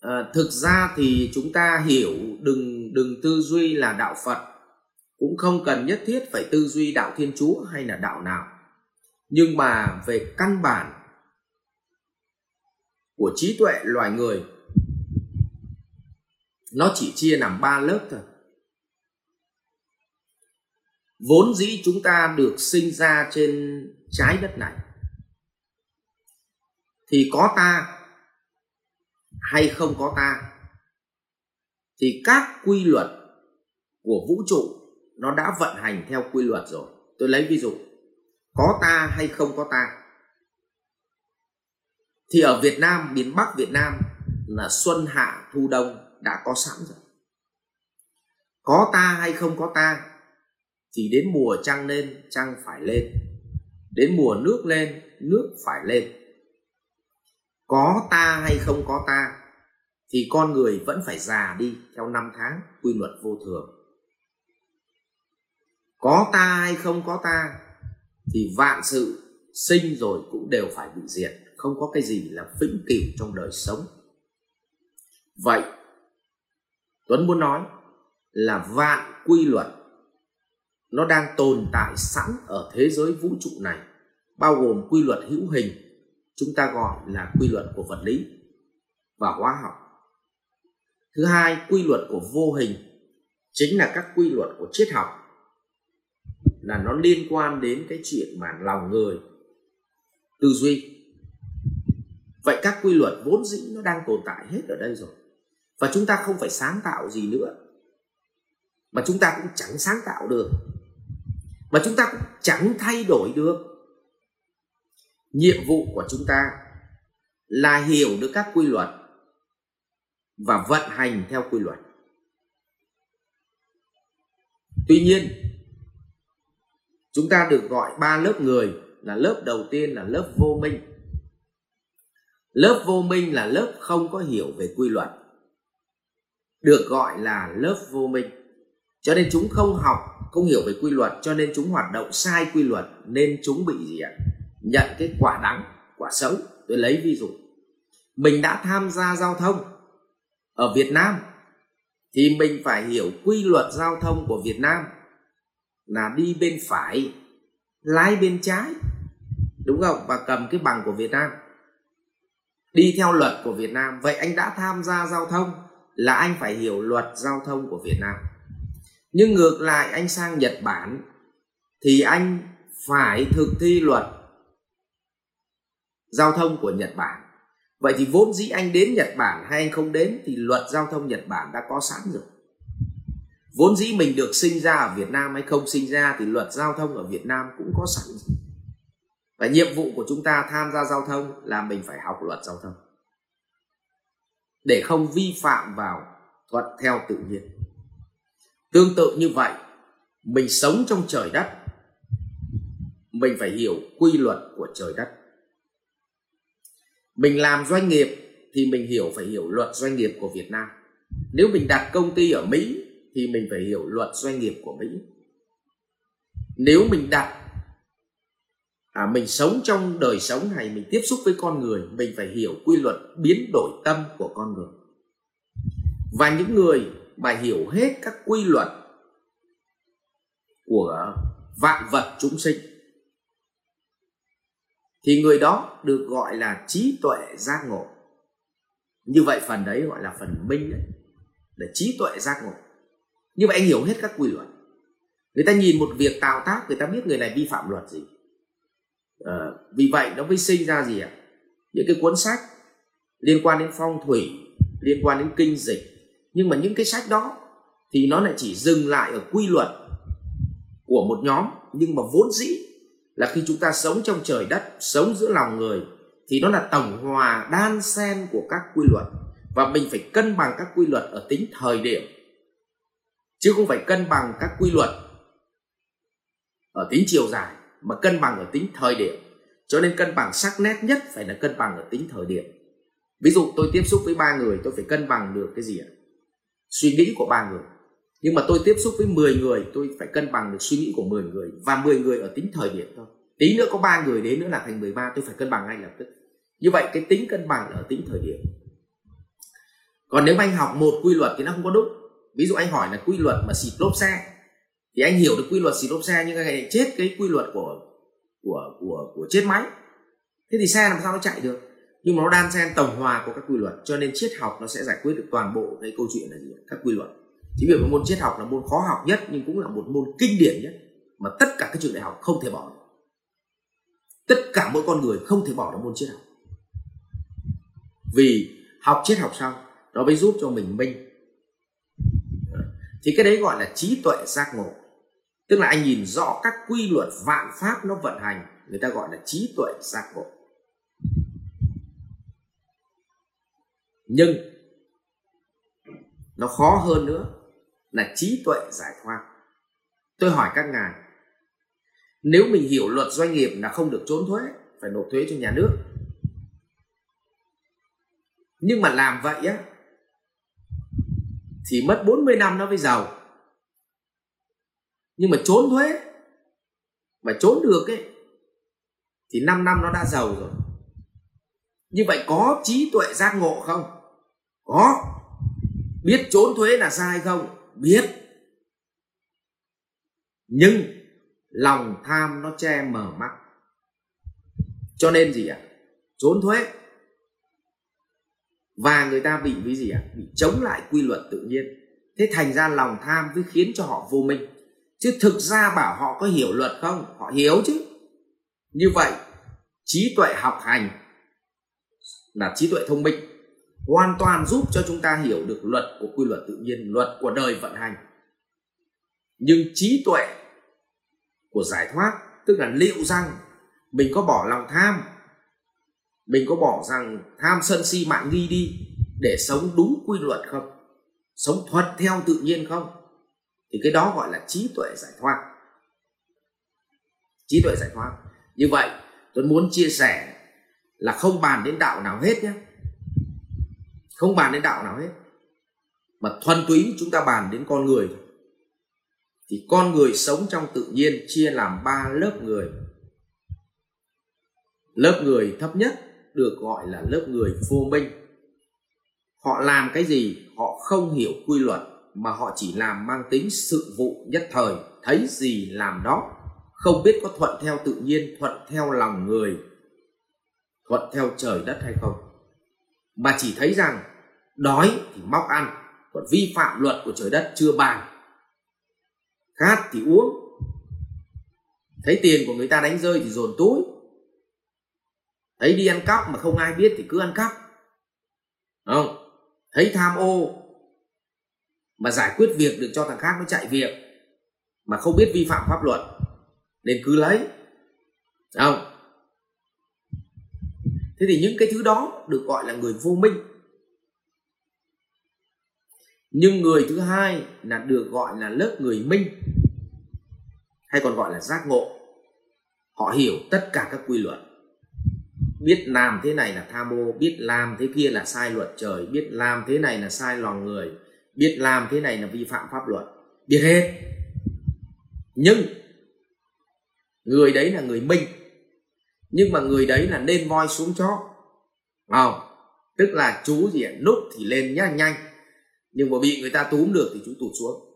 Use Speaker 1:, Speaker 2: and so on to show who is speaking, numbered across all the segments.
Speaker 1: à, thực ra thì chúng ta hiểu đừng đừng tư duy là đạo phật. Cũng không cần nhất thiết phải tư duy đạo thiên chúa hay là đạo nào. Nhưng mà về căn bản của trí tuệ loài người nó chỉ chia làm ba lớp thôi. Vốn dĩ chúng ta được sinh ra trên trái đất này thì có ta hay không có ta, thì các quy luật của vũ trụ nó đã vận hành theo quy luật rồi. Tôi lấy ví dụ, có ta hay không có ta. Thì ở Việt Nam, miền Bắc Việt Nam là xuân hạ thu đông đã có sẵn rồi. Có ta hay không có ta, thì đến mùa trăng lên, trăng phải lên. Đến mùa nước lên, nước phải lên có ta hay không có ta, thì con người vẫn phải già đi theo năm tháng quy luật vô thường. Có ta hay không có ta, thì vạn sự sinh rồi cũng đều phải bị diệt, không có cái gì là vĩnh cửu trong đời sống. Vậy, tuấn muốn nói là vạn quy luật, nó đang tồn tại sẵn ở thế giới vũ trụ này, bao gồm quy luật hữu hình chúng ta gọi là quy luật của vật lý và hóa học. Thứ hai, quy luật của vô hình chính là các quy luật của triết học, là nó liên quan đến cái chuyện mà lòng người, tư duy. Vậy các quy luật vốn dĩ nó đang tồn tại hết ở đây rồi, và chúng ta không phải sáng tạo gì nữa, mà chúng ta cũng chẳng sáng tạo được, mà chúng ta cũng chẳng thay đổi được nhiệm vụ của chúng ta là hiểu được các quy luật và vận hành theo quy luật. Tuy nhiên, chúng ta được gọi ba lớp người là lớp đầu tiên là lớp vô minh. Lớp vô minh là lớp không có hiểu về quy luật, được gọi là lớp vô minh. Cho nên chúng không học, không hiểu về quy luật, cho nên chúng hoạt động sai quy luật, nên chúng bị gì ạ? Nhận cái quả đắng, quả xấu, tôi lấy ví dụ. Mình đã tham gia giao thông ở Việt Nam, thì mình phải hiểu quy luật giao thông của Việt Nam là đi bên phải, lái bên trái, đúng không? Và cầm cái bằng của Việt Nam. Đi theo luật của Việt Nam. Vậy anh đã tham gia giao thông là anh phải hiểu luật giao thông của Việt Nam. Nhưng ngược lại, anh sang Nhật Bản thì anh phải thực thi luật giao thông của Nhật Bản. Vậy thì vốn dĩ anh đến Nhật Bản hay anh không đến thì luật giao thông Nhật Bản đã có sẵn rồi. Vốn dĩ mình được sinh ra ở Việt Nam hay không sinh ra thì luật giao thông ở Việt Nam cũng có sẵn rồi. và nhiệm vụ của chúng ta tham gia giao thông là mình phải học luật giao thông. Để không vi phạm vào thuận theo tự nhiên. Tương tự như vậy, mình sống trong trời đất, mình phải hiểu quy luật của trời đất mình làm doanh nghiệp thì mình hiểu phải hiểu luật doanh nghiệp của Việt Nam. Nếu mình đặt công ty ở Mỹ thì mình phải hiểu luật doanh nghiệp của Mỹ. Nếu mình đặt à, mình sống trong đời sống này mình tiếp xúc với con người mình phải hiểu quy luật biến đổi tâm của con người. Và những người mà hiểu hết các quy luật của vạn vật chúng sinh thì người đó được gọi là trí tuệ giác ngộ. Như vậy phần đấy gọi là phần minh đấy là trí tuệ giác ngộ. Như vậy anh hiểu hết các quy luật. Người ta nhìn một việc tào tác người ta biết người này vi phạm luật gì. À, vì vậy nó mới sinh ra gì ạ? Những cái cuốn sách liên quan đến phong thủy liên quan đến kinh dịch. Nhưng mà những cái sách đó thì nó lại chỉ dừng lại ở quy luật của một nhóm nhưng mà vốn dĩ là khi chúng ta sống trong trời đất, sống giữa lòng người, thì nó là tổng hòa đan xen của các quy luật. Và mình phải cân bằng các quy luật ở tính thời điểm. Chứ không phải cân bằng các quy luật ở tính chiều dài, mà cân bằng ở tính thời điểm. Cho nên cân bằng sắc nét nhất phải là cân bằng ở tính thời điểm. Ví dụ tôi tiếp xúc với ba người, tôi phải cân bằng được cái gì ạ? Suy nghĩ của ba người nhưng mà tôi tiếp xúc với 10 người, tôi phải cân bằng được suy nghĩ của 10 người và 10 người ở tính thời điểm thôi. Tí nữa có ba người đến nữa là thành 13 tôi phải cân bằng ngay lập tức. Như vậy cái tính cân bằng ở tính thời điểm. Còn nếu mà anh học một quy luật thì nó không có đúng ví dụ anh hỏi là quy luật mà xịt lốp xe, thì anh hiểu được quy luật xịt lốp xe nhưng anh lại chết cái quy luật của của của của chết máy. Thế thì xe làm sao nó chạy được? Nhưng mà nó đan xen tổng hòa của các quy luật, cho nên triết học nó sẽ giải quyết được toàn bộ cái câu chuyện là gì các quy luật chính vì môn triết học là môn khó học nhất, nhưng cũng là một môn kinh điển nhất mà tất cả các trường đại học không thể bỏ được. Tất cả mỗi con người không thể bỏ được môn triết học. Vì học triết học xong, nó mới giúp cho mình minh. Thì cái đấy gọi là trí tuệ giác ngộ. Tức là anh nhìn rõ các quy luật vạn pháp nó vận hành, người ta gọi là trí tuệ giác ngộ. Nhưng nó khó hơn nữa là trí tuệ giải thoát. Tôi hỏi các ngài, nếu mình hiểu luật doanh nghiệp là không được trốn thuế, phải nộp thuế cho nhà nước, nhưng mà làm vậy á, thì mất 40 năm nó mới giàu. Nhưng mà trốn thuế, mà trốn được ấy, thì 5 năm nó đã giàu rồi. Như vậy có trí tuệ giác ngộ không? Có. Biết trốn thuế là sai không? Biết. Nhưng lòng tham nó che mờ mắt. Cho nên gì ạ? Trốn thuế. Và người ta bị với gì ạ? Bị chống lại quy luật tự nhiên. Thế thành ra lòng tham mới khiến cho họ vô minh. Chứ thực ra bảo họ có hiểu luật không? Họ hiểu chứ. Như vậy, trí tuệ học hành là trí tuệ thông minh hoàn toàn giúp cho chúng ta hiểu được luật của quy luật tự nhiên, luật của đời vận hành. Nhưng trí tuệ của giải thoát, tức là liệu rằng mình có bỏ lòng tham, mình có bỏ rằng tham sân si mạng nghi đi để sống đúng quy luật không? Sống thuận theo tự nhiên không? Thì cái đó gọi là trí tuệ giải thoát. Trí tuệ giải thoát. Như vậy, tôi muốn chia sẻ là không bàn đến đạo nào hết nhé không bàn đến đạo nào hết. Mà thuần túy chúng ta bàn đến con người. Thì con người sống trong tự nhiên chia làm ba lớp người. Lớp người thấp nhất được gọi là lớp người vô minh. Họ làm cái gì họ không hiểu quy luật, mà họ chỉ làm mang tính sự vụ nhất thời, thấy gì làm đó. Không biết có thuận theo tự nhiên, thuận theo lòng người, thuận theo trời đất hay không mà chỉ thấy rằng đói thì móc ăn, còn vi phạm luật của trời đất chưa bàn. Khát thì uống. Thấy tiền của người ta đánh rơi thì dồn túi. Thấy đi ăn cắp mà không ai biết thì cứ ăn cắp. Không? Thấy tham ô mà giải quyết việc được cho thằng khác nó chạy việc mà không biết vi phạm pháp luật, nên cứ lấy. Không? Thế thì những cái thứ đó được gọi là người vô minh. Nhưng người thứ hai là được gọi là lớp người minh, hay còn gọi là giác ngộ. Họ hiểu tất cả các quy luật. Biết làm thế này là tham ô, biết làm thế kia là sai luật trời, biết làm thế này là sai lòng người, biết làm thế này là vi phạm pháp luật, biết hết. Nhưng người đấy là người minh nhưng mà người đấy là nên voi xuống chó. Không? Tức là chú gì ạ? Nút thì lên nhá nhanh. Nhưng mà bị người ta túm được thì chú tụt xuống.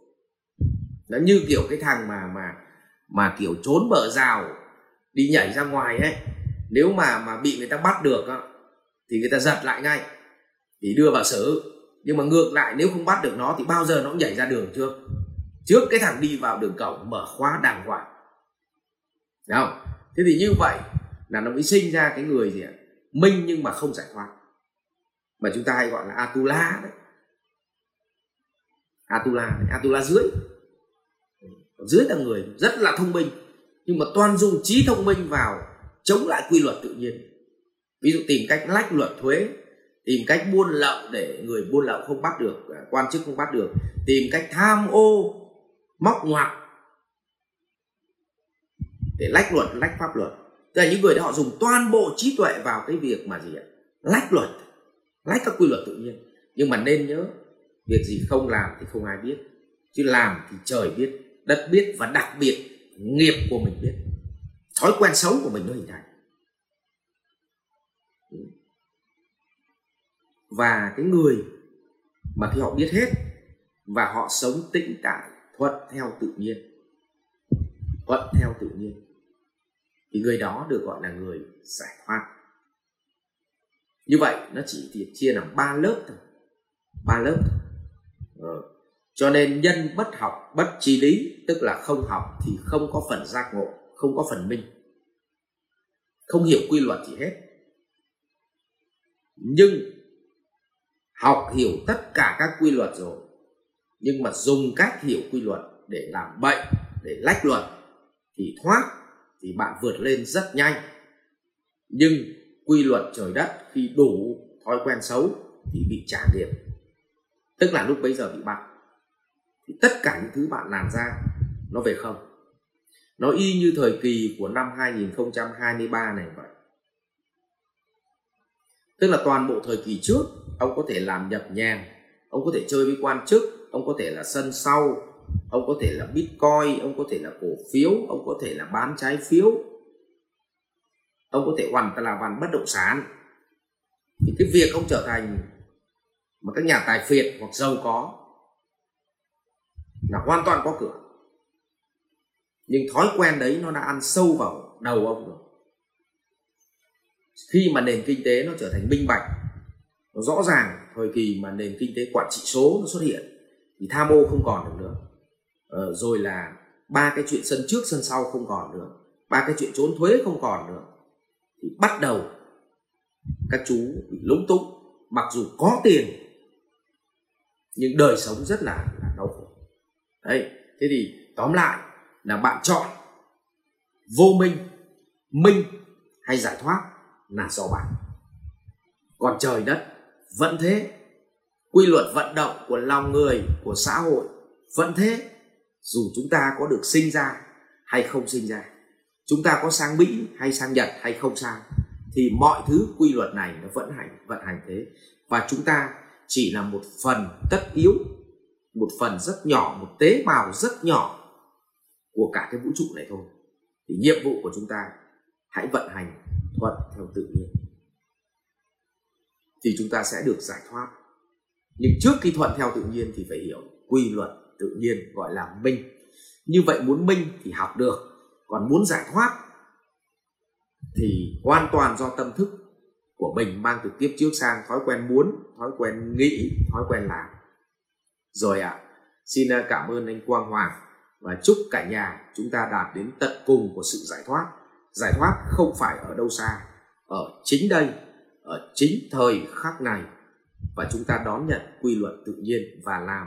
Speaker 1: Nó như kiểu cái thằng mà mà mà kiểu trốn bờ rào đi nhảy ra ngoài ấy. Nếu mà mà bị người ta bắt được á, thì người ta giật lại ngay thì đưa vào xử. Nhưng mà ngược lại nếu không bắt được nó thì bao giờ nó cũng nhảy ra đường trước trước cái thằng đi vào đường cổng mở khóa đàng hoàng. Đấy không? Thế thì như vậy là nó mới sinh ra cái người gì ạ? Minh nhưng mà không giải thoát. Mà chúng ta hay gọi là atula đấy. Atula atula dưới. Dưới là người rất là thông minh. Nhưng mà toàn dùng trí thông minh vào chống lại quy luật tự nhiên. Ví dụ tìm cách lách luật thuế, tìm cách buôn lậu để người buôn lậu không bắt được à, quan chức không bắt được, tìm cách tham ô, móc ngoặc để lách luật, lách pháp luật tức là những người đó họ dùng toàn bộ trí tuệ vào cái việc mà gì ạ? Lách luật, lách các quy luật tự nhiên. Nhưng mà nên nhớ, việc gì không làm thì không ai biết. Chứ làm thì trời biết, đất biết và đặc biệt nghiệp của mình biết. Thói quen xấu của mình nó hình thành. Và cái người mà khi họ biết hết và họ sống tĩnh tại thuận theo tự nhiên, thuận theo tự nhiên thì người đó được gọi là người giải thoát như vậy, nó chỉ chia làm ba lớp thôi ba lớp thôi. Ừ. cho nên nhân bất học, bất chi lý, tức là không học thì không có phần giác ngộ, không có phần minh không hiểu quy luật gì hết nhưng học hiểu tất cả các quy luật rồi, nhưng mà dùng cách hiểu quy luật để làm bệnh để lách luật thì thoát thì bạn vượt lên rất nhanh. Nhưng quy luật trời đất khi đủ thói quen xấu thì bị trả nghiệp tức là lúc bấy giờ bị bắt thì tất cả những thứ bạn làm ra, nó về không. Nó y như thời kỳ của năm 2023 này vậy. Tức là toàn bộ thời kỳ trước, ông có thể làm nhập nhàng ông có thể chơi với quan chức, ông có thể là sân sau ông có thể là bitcoin, ông có thể là cổ phiếu, ông có thể là bán trái phiếu. Ông có thể hoàn toàn là hoàn bất động sản. Thì cái việc ông trở thành một các nhà tài phiệt hoặc giàu có là hoàn toàn có cửa. Nhưng thói quen đấy nó đã ăn sâu vào đầu ông rồi. Khi mà nền kinh tế nó trở thành minh bạch, nó rõ ràng thời kỳ mà nền kinh tế quản trị số nó xuất hiện, thì tham ô không còn được nữa ờ, rồi là ba cái chuyện sân trước sân sau không còn nữa. Ba cái chuyện trốn thuế không còn nữa. Thì bắt đầu các chú bị lúng túng. Mặc dù có tiền nhưng đời sống rất là, là đau khổ. Đấy thế thì tóm lại là bạn chọn vô minh minh hay giải thoát là do bạn. Còn trời đất vẫn thế. Quy luật vận động của lòng người của xã hội vẫn thế dù chúng ta có được sinh ra hay không sinh ra, chúng ta có sang mỹ hay sang nhật hay không sang, thì mọi thứ quy luật này nó vẫn hành, vận hành thế. Và chúng ta chỉ là một phần tất yếu, một phần rất nhỏ, một tế bào rất nhỏ của cả cái vũ trụ này thôi. Thì nhiệm vụ của chúng ta hãy vận hành thuận theo tự nhiên. Thì chúng ta sẽ được giải thoát. Nhưng trước khi thuận theo tự nhiên thì phải hiểu quy luật tự nhiên gọi là minh. Như vậy muốn minh thì học được còn muốn giải thoát thì hoàn toàn do tâm thức của mình mang từ kiếp trước sang thói quen muốn thói quen nghĩ thói quen làm. Rồi ạ à, xin cảm ơn anh quang hoàng và chúc cả nhà chúng ta đạt đến tận cùng của sự giải thoát. Giải thoát không phải ở đâu xa ở chính đây ở chính thời khắc này. Và chúng ta đón nhận quy luật tự nhiên và làm